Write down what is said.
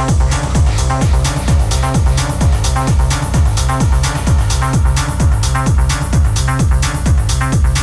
Thank you.